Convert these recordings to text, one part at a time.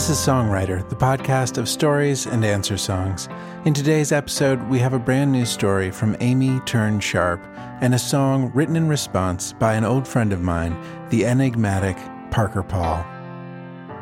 This is Songwriter, the podcast of stories and answer songs. In today's episode, we have a brand new story from Amy Turn Sharp and a song written in response by an old friend of mine, the enigmatic Parker Paul.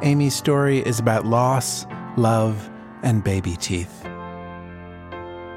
Amy's story is about loss, love, and baby teeth.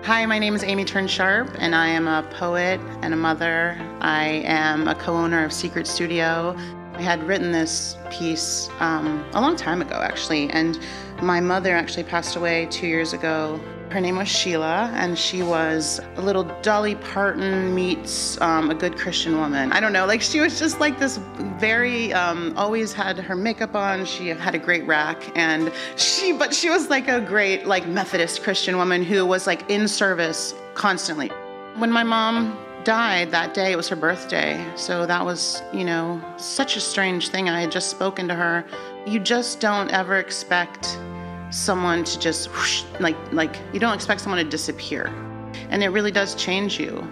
Hi, my name is Amy Turn Sharp, and I am a poet and a mother. I am a co owner of Secret Studio, I had written this piece um, a long time ago, actually, and my mother actually passed away two years ago. Her name was Sheila, and she was a little Dolly Parton meets um, a good Christian woman. I don't know, like she was just like this very, um, always had her makeup on. She had a great rack, and she, but she was like a great, like Methodist Christian woman who was like in service constantly. When my mom died that day. It was her birthday. So that was, you know, such a strange thing. I had just spoken to her. You just don't ever expect someone to just whoosh, like like you don't expect someone to disappear. And it really does change you.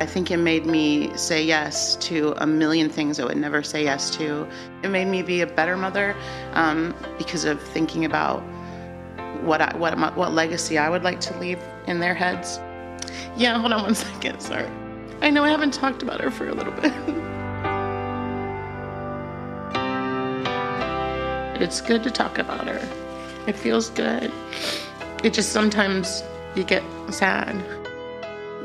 I think it made me say yes to a million things I would never say yes to. It made me be a better mother um, because of thinking about what I, what what legacy I would like to leave in their heads. Yeah, hold on one second. Sorry. I know I haven't talked about her for a little bit. it's good to talk about her. It feels good. It just sometimes you get sad.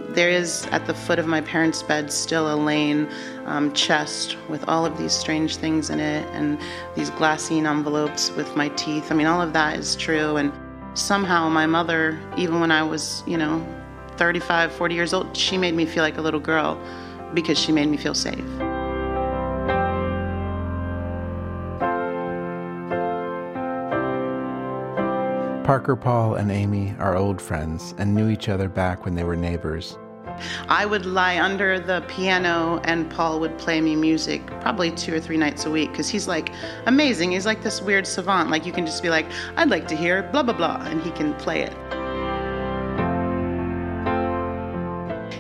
There is at the foot of my parents' bed still a Lane um, chest with all of these strange things in it and these glassine envelopes with my teeth. I mean, all of that is true. And somehow my mother, even when I was, you know, 35, 40 years old, she made me feel like a little girl because she made me feel safe. Parker Paul and Amy are old friends and knew each other back when they were neighbors. I would lie under the piano and Paul would play me music probably two or three nights a week because he's like amazing. He's like this weird savant. Like you can just be like, I'd like to hear blah, blah, blah, and he can play it.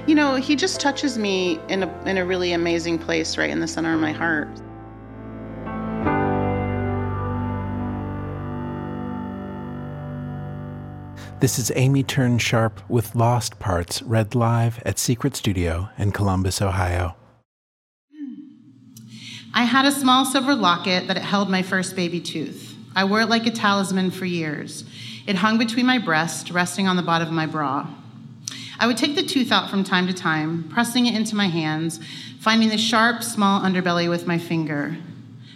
You know, he just touches me in a in a really amazing place right in the center of my heart. This is Amy Turn Sharp with Lost Parts, read live at Secret Studio in Columbus, Ohio. I had a small silver locket that held my first baby tooth. I wore it like a talisman for years. It hung between my breasts, resting on the bottom of my bra. I would take the tooth out from time to time, pressing it into my hands, finding the sharp, small underbelly with my finger.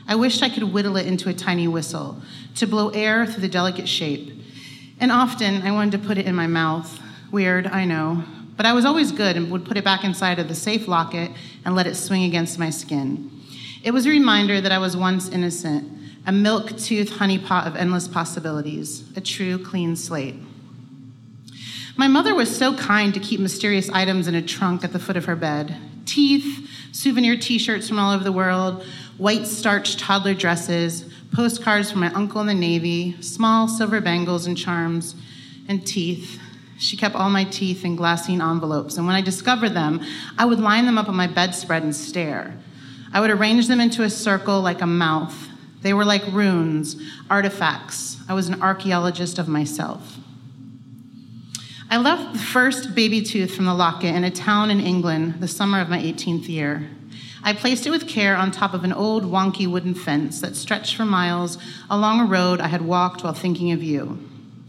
I wished I could whittle it into a tiny whistle to blow air through the delicate shape. And often I wanted to put it in my mouth. Weird, I know. But I was always good and would put it back inside of the safe locket and let it swing against my skin. It was a reminder that I was once innocent, a milk tooth honeypot of endless possibilities, a true clean slate. My mother was so kind to keep mysterious items in a trunk at the foot of her bed teeth, souvenir t shirts from all over the world, white starched toddler dresses, postcards from my uncle in the Navy, small silver bangles and charms, and teeth. She kept all my teeth in glassine envelopes, and when I discovered them, I would line them up on my bedspread and stare. I would arrange them into a circle like a mouth. They were like runes, artifacts. I was an archaeologist of myself. I left the first baby tooth from the locket in a town in England the summer of my 18th year. I placed it with care on top of an old wonky wooden fence that stretched for miles along a road I had walked while thinking of you.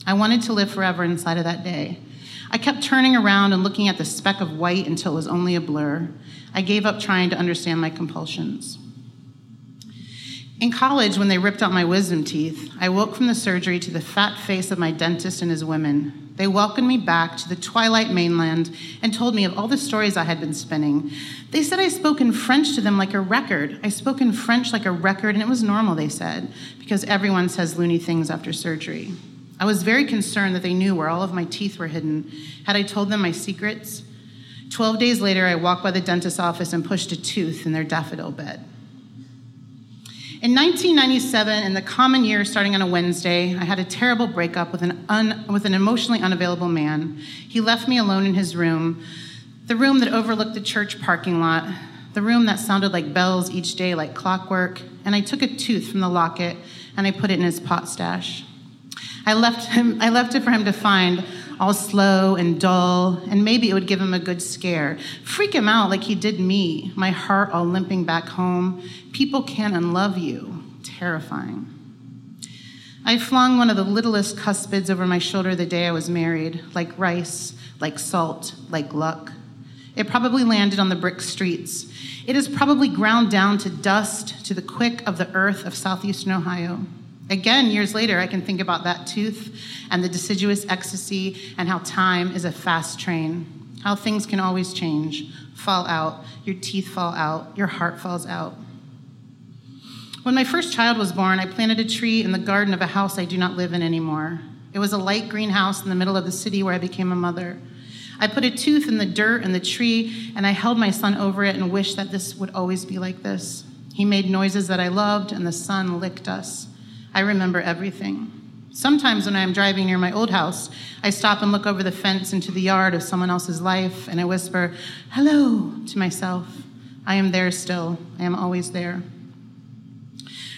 I wanted to live forever inside of that day. I kept turning around and looking at the speck of white until it was only a blur. I gave up trying to understand my compulsions. In college, when they ripped out my wisdom teeth, I woke from the surgery to the fat face of my dentist and his women. They welcomed me back to the twilight mainland and told me of all the stories I had been spinning. They said I spoke in French to them like a record. I spoke in French like a record, and it was normal, they said, because everyone says loony things after surgery. I was very concerned that they knew where all of my teeth were hidden. Had I told them my secrets? Twelve days later, I walked by the dentist's office and pushed a tooth in their daffodil bed. In 1997, in the common year starting on a Wednesday, I had a terrible breakup with an, un, with an emotionally unavailable man. He left me alone in his room, the room that overlooked the church parking lot. the room that sounded like bells each day, like clockwork, and I took a tooth from the locket and I put it in his pot stash. I left, him, I left it for him to find, all slow and dull, and maybe it would give him a good scare. Freak him out like he did me, my heart all limping back home. People can unlove you. Terrifying. I flung one of the littlest cuspids over my shoulder the day I was married, like rice, like salt, like luck. It probably landed on the brick streets. It is probably ground down to dust to the quick of the earth of southeastern Ohio. Again, years later, I can think about that tooth and the deciduous ecstasy and how time is a fast train, how things can always change, fall out, your teeth fall out, your heart falls out. When my first child was born, I planted a tree in the garden of a house I do not live in anymore. It was a light green house in the middle of the city where I became a mother. I put a tooth in the dirt and the tree, and I held my son over it and wished that this would always be like this. He made noises that I loved, and the sun licked us. I remember everything. Sometimes when I'm driving near my old house, I stop and look over the fence into the yard of someone else's life, and I whisper, Hello, to myself. I am there still. I am always there.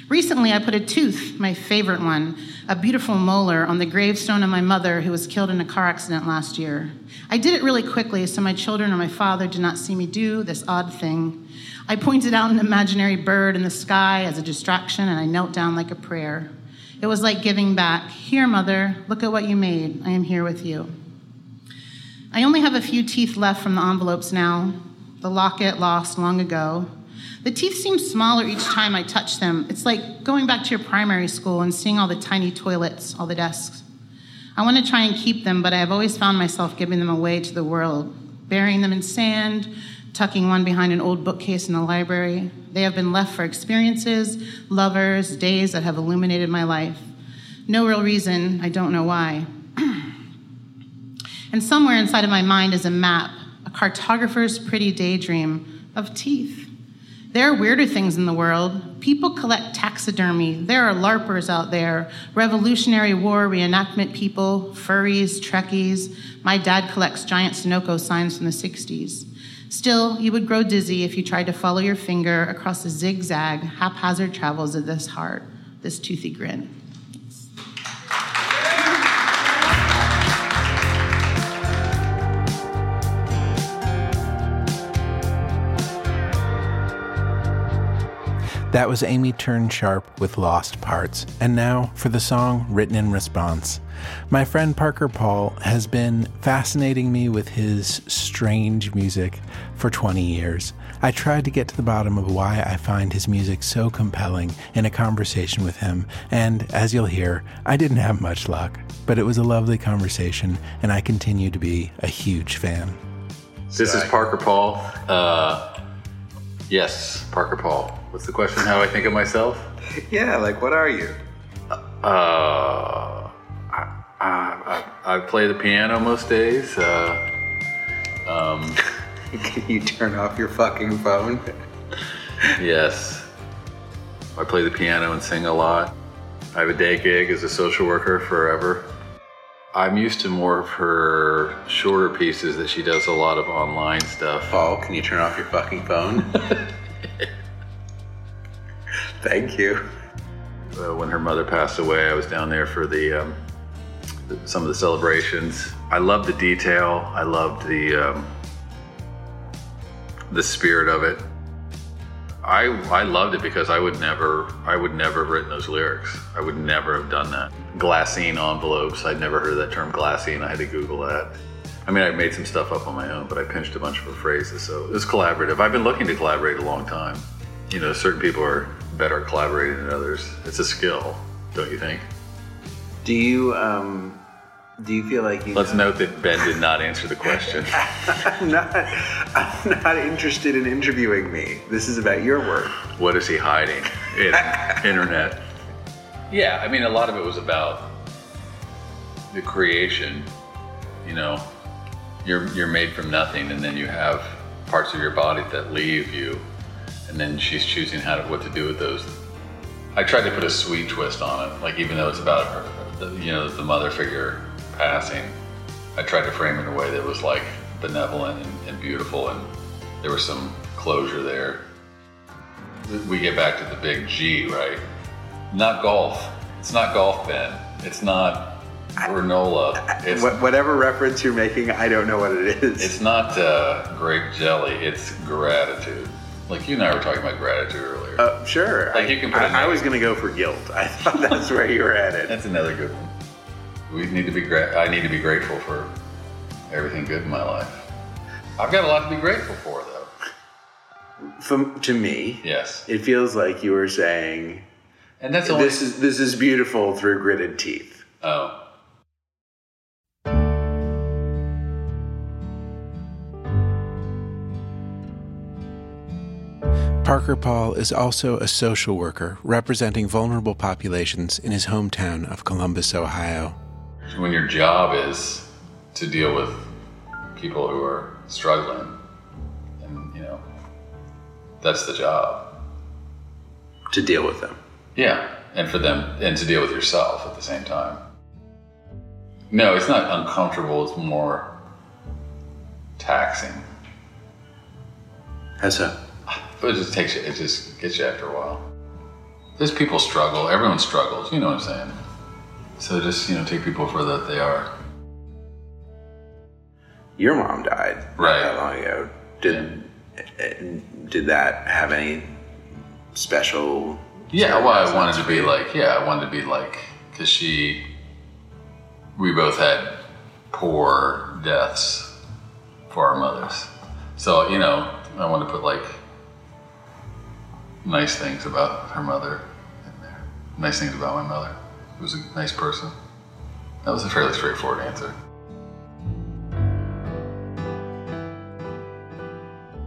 Recently, I put a tooth, my favorite one, a beautiful molar, on the gravestone of my mother who was killed in a car accident last year. I did it really quickly so my children or my father did not see me do this odd thing. I pointed out an imaginary bird in the sky as a distraction and I knelt down like a prayer. It was like giving back. Here, mother, look at what you made. I am here with you. I only have a few teeth left from the envelopes now, the locket lost long ago. The teeth seem smaller each time I touch them. It's like going back to your primary school and seeing all the tiny toilets, all the desks. I want to try and keep them, but I have always found myself giving them away to the world, burying them in sand, tucking one behind an old bookcase in the library. They have been left for experiences, lovers, days that have illuminated my life. No real reason, I don't know why. and somewhere inside of my mind is a map, a cartographer's pretty daydream of teeth. There are weirder things in the world. People collect taxidermy. There are LARPers out there, Revolutionary War reenactment people, furries, Trekkies. My dad collects giant Sunoco signs from the 60s. Still, you would grow dizzy if you tried to follow your finger across the zigzag, haphazard travels of this heart, this toothy grin. That was Amy Turn Sharp with Lost Parts. And now for the song written in response. My friend Parker Paul has been fascinating me with his strange music for 20 years. I tried to get to the bottom of why I find his music so compelling in a conversation with him, and as you'll hear, I didn't have much luck, but it was a lovely conversation, and I continue to be a huge fan. This is Parker Paul. Uh, yes, Parker Paul. What's the question? How I think of myself? Yeah, like what are you? Uh, I, I, I play the piano most days. Uh, um, Can you turn off your fucking phone? yes, I play the piano and sing a lot. I have a day gig as a social worker forever. I'm used to more of her shorter pieces that she does a lot of online stuff. Paul, can you turn off your fucking phone? Thank you. Uh, when her mother passed away, I was down there for the, um, the some of the celebrations. I loved the detail. I loved the um, the spirit of it. I I loved it because I would never I would never have written those lyrics. I would never have done that. Glassine envelopes. I'd never heard that term glassine. I had to Google that. I mean, I made some stuff up on my own, but I pinched a bunch of her phrases. So it was collaborative. I've been looking to collaborate a long time. You know, certain people are better at collaborating than others. It's a skill, don't you think? Do you um do you feel like you Let's note that Ben did not answer the question. I'm not I'm not interested in interviewing me. This is about your work. what is he hiding in internet? Yeah, I mean, a lot of it was about the creation. You know, you're you're made from nothing, and then you have parts of your body that leave you, and then she's choosing how to what to do with those. I tried to put a sweet twist on it, like even though it's about her, you know, the mother figure passing. I tried to frame it in a way that was like benevolent and, and beautiful, and there was some closure there. We get back to the big G, right? Not golf. It's not golf, Ben. It's not granola. It's Wh- whatever reference you're making, I don't know what it is. it's not uh, grape jelly. It's gratitude. Like you and I were talking about gratitude earlier. Uh, sure. Like you can put I, I was going to go for guilt. I thought that's where you were at it. That's another good one. We need to be gra- I need to be grateful for everything good in my life. I've got a lot to be grateful for, though. From, to me, Yes, it feels like you were saying and that's only. this is this is beautiful through gritted teeth. oh, Parker Paul is also a social worker representing vulnerable populations in his hometown of Columbus, Ohio. When your job is to deal with people who are struggling, and you know, that's the job. To deal with them. Yeah, and for them, and to deal with yourself at the same time. No, it's not uncomfortable. It's more taxing. How so? But it just takes you. It just gets you after a while. There's people struggle. Everyone struggles. You know what I'm saying? So just you know, take people for that they are. Your mom died not Right. that long ago. Did did that have any special? Yeah, well, I wanted to be like, yeah, I wanted to be like, because she, we both had poor deaths for our mothers. So, you know, I wanted to put like nice things about her mother in there. Nice things about my mother. Who was a nice person. That was a fairly straightforward answer.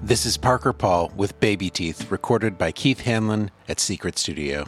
This is Parker Paul with Baby Teeth, recorded by Keith Hanlon at Secret Studio.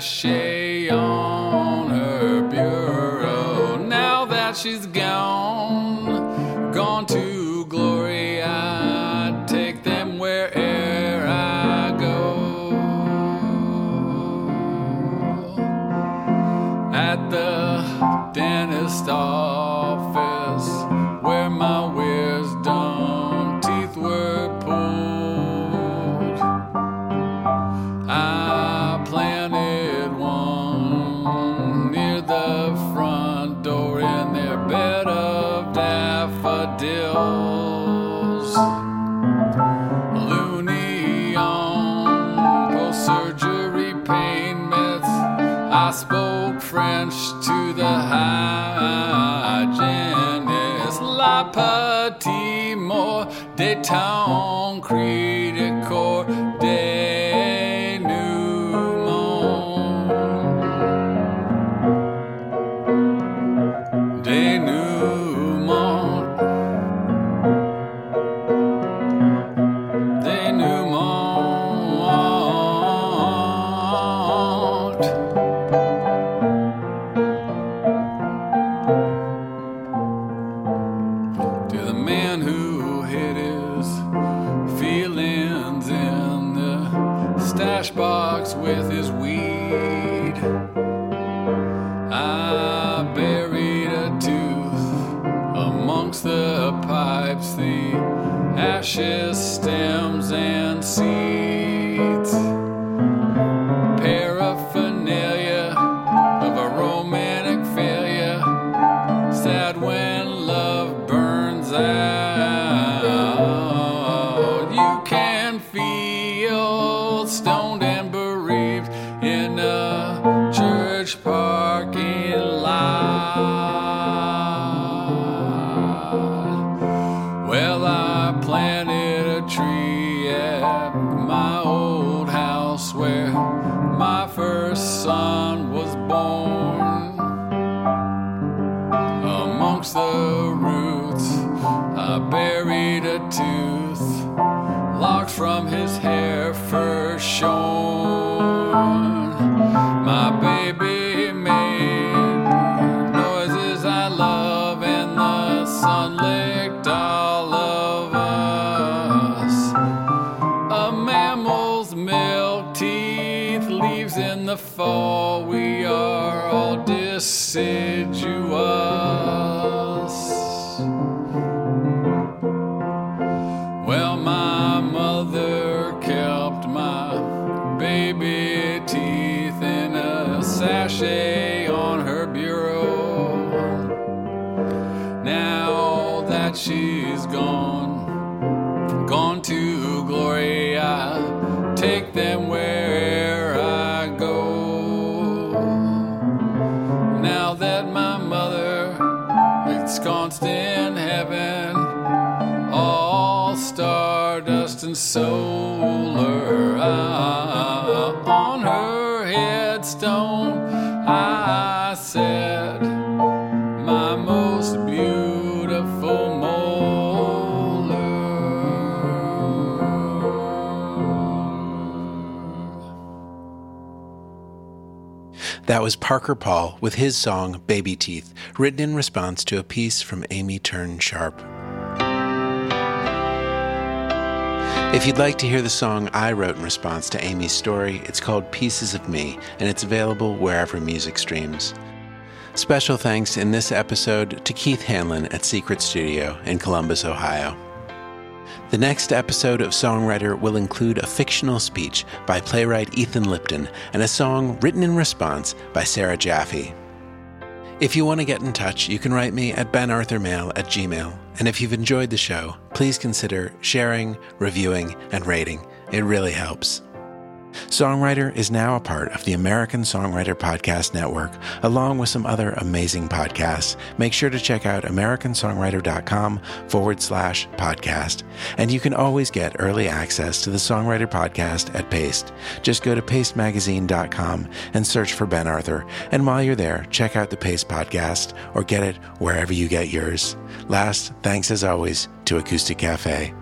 Sachet on mort des temps ashes, stems, and seeds. house where my first son was born. Amongst the roots, I buried a tooth locked from his head. Assiduous. Ensconced in heaven, all stardust and solar. That was Parker Paul with his song Baby Teeth, written in response to a piece from Amy Turn Sharp. If you'd like to hear the song I wrote in response to Amy's story, it's called Pieces of Me, and it's available wherever music streams. Special thanks in this episode to Keith Hanlon at Secret Studio in Columbus, Ohio. The next episode of Songwriter will include a fictional speech by playwright Ethan Lipton and a song written in response by Sarah Jaffe. If you want to get in touch, you can write me at benarthurmail at gmail. And if you've enjoyed the show, please consider sharing, reviewing, and rating. It really helps. Songwriter is now a part of the American Songwriter Podcast Network, along with some other amazing podcasts. Make sure to check out AmericanSongwriter.com forward slash podcast. And you can always get early access to the Songwriter Podcast at Paste. Just go to pastemagazine.com and search for Ben Arthur. And while you're there, check out the Paste Podcast or get it wherever you get yours. Last, thanks as always to Acoustic Cafe.